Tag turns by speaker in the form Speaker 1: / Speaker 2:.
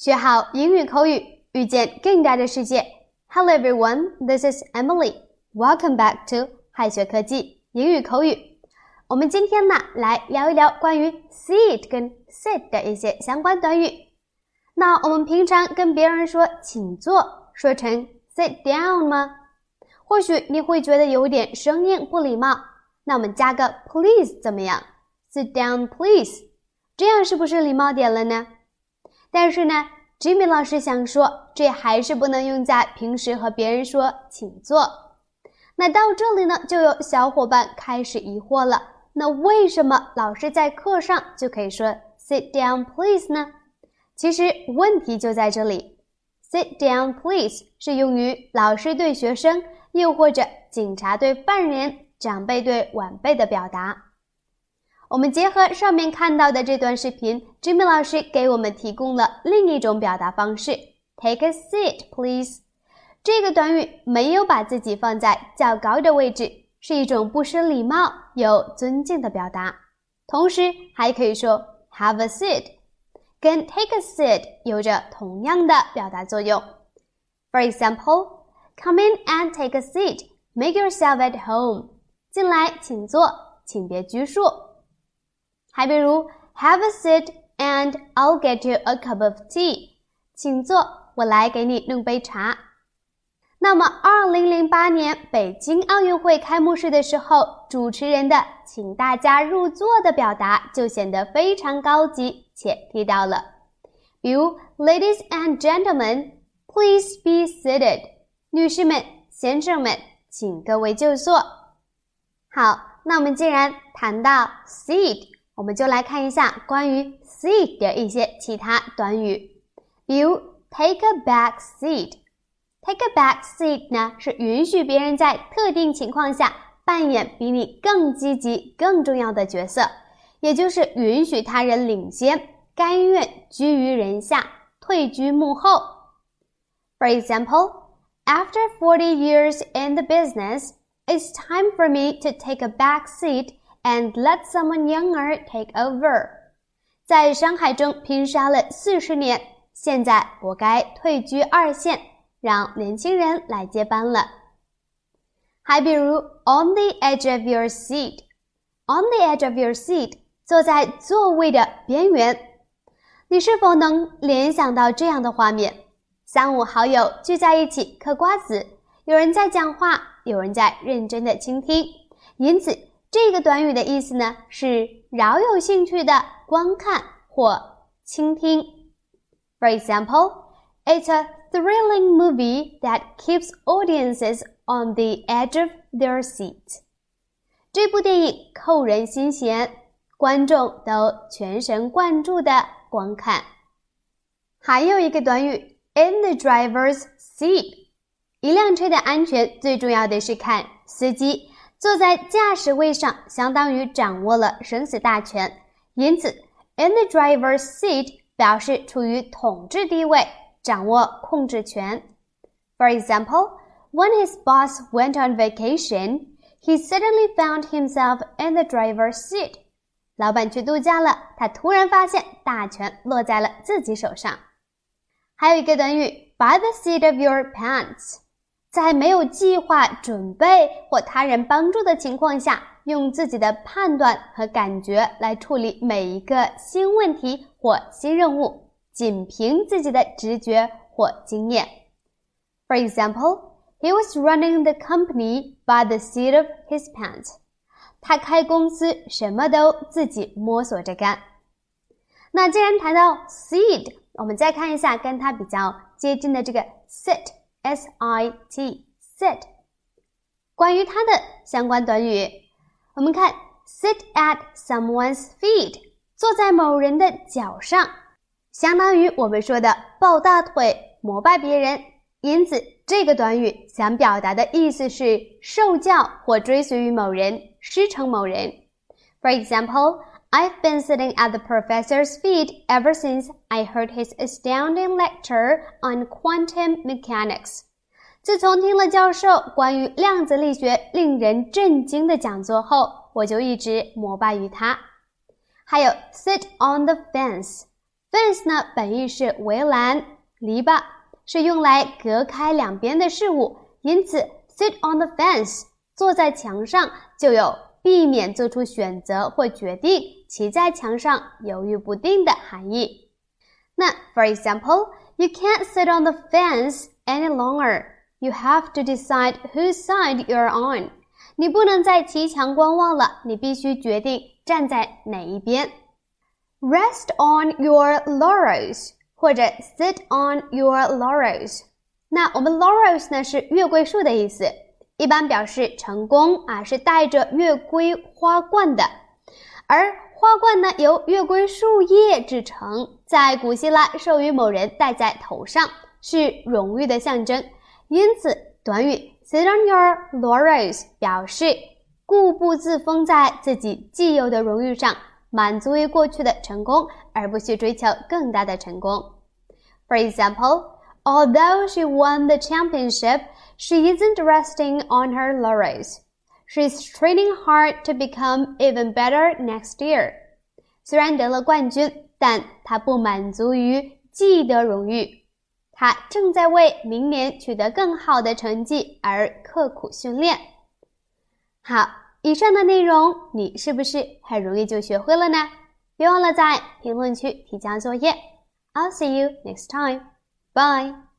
Speaker 1: 学好英语口语，遇见更大的世界。Hello everyone, this is Emily. Welcome back to 海学科技英语口语。我们今天呢，来聊一聊关于 sit 跟 sit 的一些相关短语。那我们平常跟别人说请坐，说成 sit down 吗？或许你会觉得有点生硬不礼貌。那我们加个 please 怎么样？Sit down, please。这样是不是礼貌点了呢？但是呢，Jimmy 老师想说，这还是不能用在平时和别人说请坐。那到这里呢，就有小伙伴开始疑惑了。那为什么老师在课上就可以说 sit down please 呢？其实问题就在这里，sit down please 是用于老师对学生，又或者警察对犯人、长辈对晚辈的表达。我们结合上面看到的这段视频，Jimmy 老师给我们提供了另一种表达方式：Take a seat, please。这个短语没有把自己放在较高的位置，是一种不失礼貌又尊敬的表达。同时还可以说 Have a seat，跟 Take a seat 有着同样的表达作用。For example, come in and take a seat. Make yourself at home. 进来，请坐，请别拘束。还比如，Have a seat and I'll get you a cup of tea。请坐，我来给你弄杯茶。那么，二零零八年北京奥运会开幕式的时候，主持人的“请大家入座”的表达就显得非常高级且地道了。比如，Ladies and gentlemen, please be seated。女士们、先生们，请各位就坐。好，那我们既然谈到 seat。我们就来看一下关于 seat 的一些其他短语，比如 take a back seat。take a back seat 呢是允许别人在特定情况下扮演比你更积极、更重要的角色，也就是允许他人领先，甘愿居于人下，退居幕后。For example, after forty years in the business, it's time for me to take a back seat and let someone younger take over。在商海中拼杀了四十年，现在我该退居二线，让年轻人来接班了。还比如，on the edge of your seat，on the edge of your seat，坐在座位的边缘。你是否能联想到这样的画面？三五好友聚在一起嗑瓜子，有人在讲话，有人在认真的倾听，因此。这个短语的意思呢是饶有兴趣的观看或倾听。For example, it's a thrilling movie that keeps audiences on the edge of their seat. 这部电影扣人心弦，观众都全神贯注的观看。还有一个短语，in the driver's seat。一辆车的安全最重要的是看司机。坐在驾驶位上，相当于掌握了生死大权，因此，in the driver's seat 表示处于统治地位，掌握控制权。For example, when his boss went on vacation, he suddenly found himself in the driver's seat. 老板去度假了，他突然发现大权落在了自己手上。还有一个短语，by the seat of your pants。在没有计划准备或他人帮助的情况下，用自己的判断和感觉来处理每一个新问题或新任务，仅凭自己的直觉或经验。For example, he was running the company by the seat of his pants. 他开公司什么都自己摸索着干。那既然谈到 seat，我们再看一下跟它比较接近的这个 sit。S i t sit，关于它的相关短语，我们看 sit at someone's feet，坐在某人的脚上，相当于我们说的抱大腿膜拜别人。因此，这个短语想表达的意思是受教或追随于某人，师承某人。For example. I've been sitting at the professor's feet ever since I heard his astounding lecture on quantum mechanics. 自从听了教授关于量子力学令人震惊的讲座后，我就一直膜拜于他。还有 sit on the fence，Fence 呢，本意是围栏、篱笆，是用来隔开两边的事物，因此 sit on the fence，坐在墙上，就有避免做出选择或决定，骑在墙上犹豫不定的含义。那 for example，you can't sit on the fence any longer. You have to decide whose side you're on. 你不能再骑墙观望了，你必须决定站在哪一边。Rest on your laurels，或者 sit on your laurels。那我们 laurels 呢是月桂树的意思，一般表示成功啊，是带着月桂花冠的。而花冠呢由月桂树叶制成，在古希腊授予某人戴在头上，是荣誉的象征。因此，短语 sit on your laurels 表示固步自封在自己既有的荣誉上。满足于过去的成功，而不去追求更大的成功。For example, although she won the championship, she isn't resting on her laurels. She's training hard to become even better next year. 虽然得了冠军，但她不满足于既得荣誉，她正在为明年取得更好的成绩而刻苦训练。好。以上的内容你是不是很容易就学会了呢？别忘了在评论区提交作业。I'll see you next time. Bye.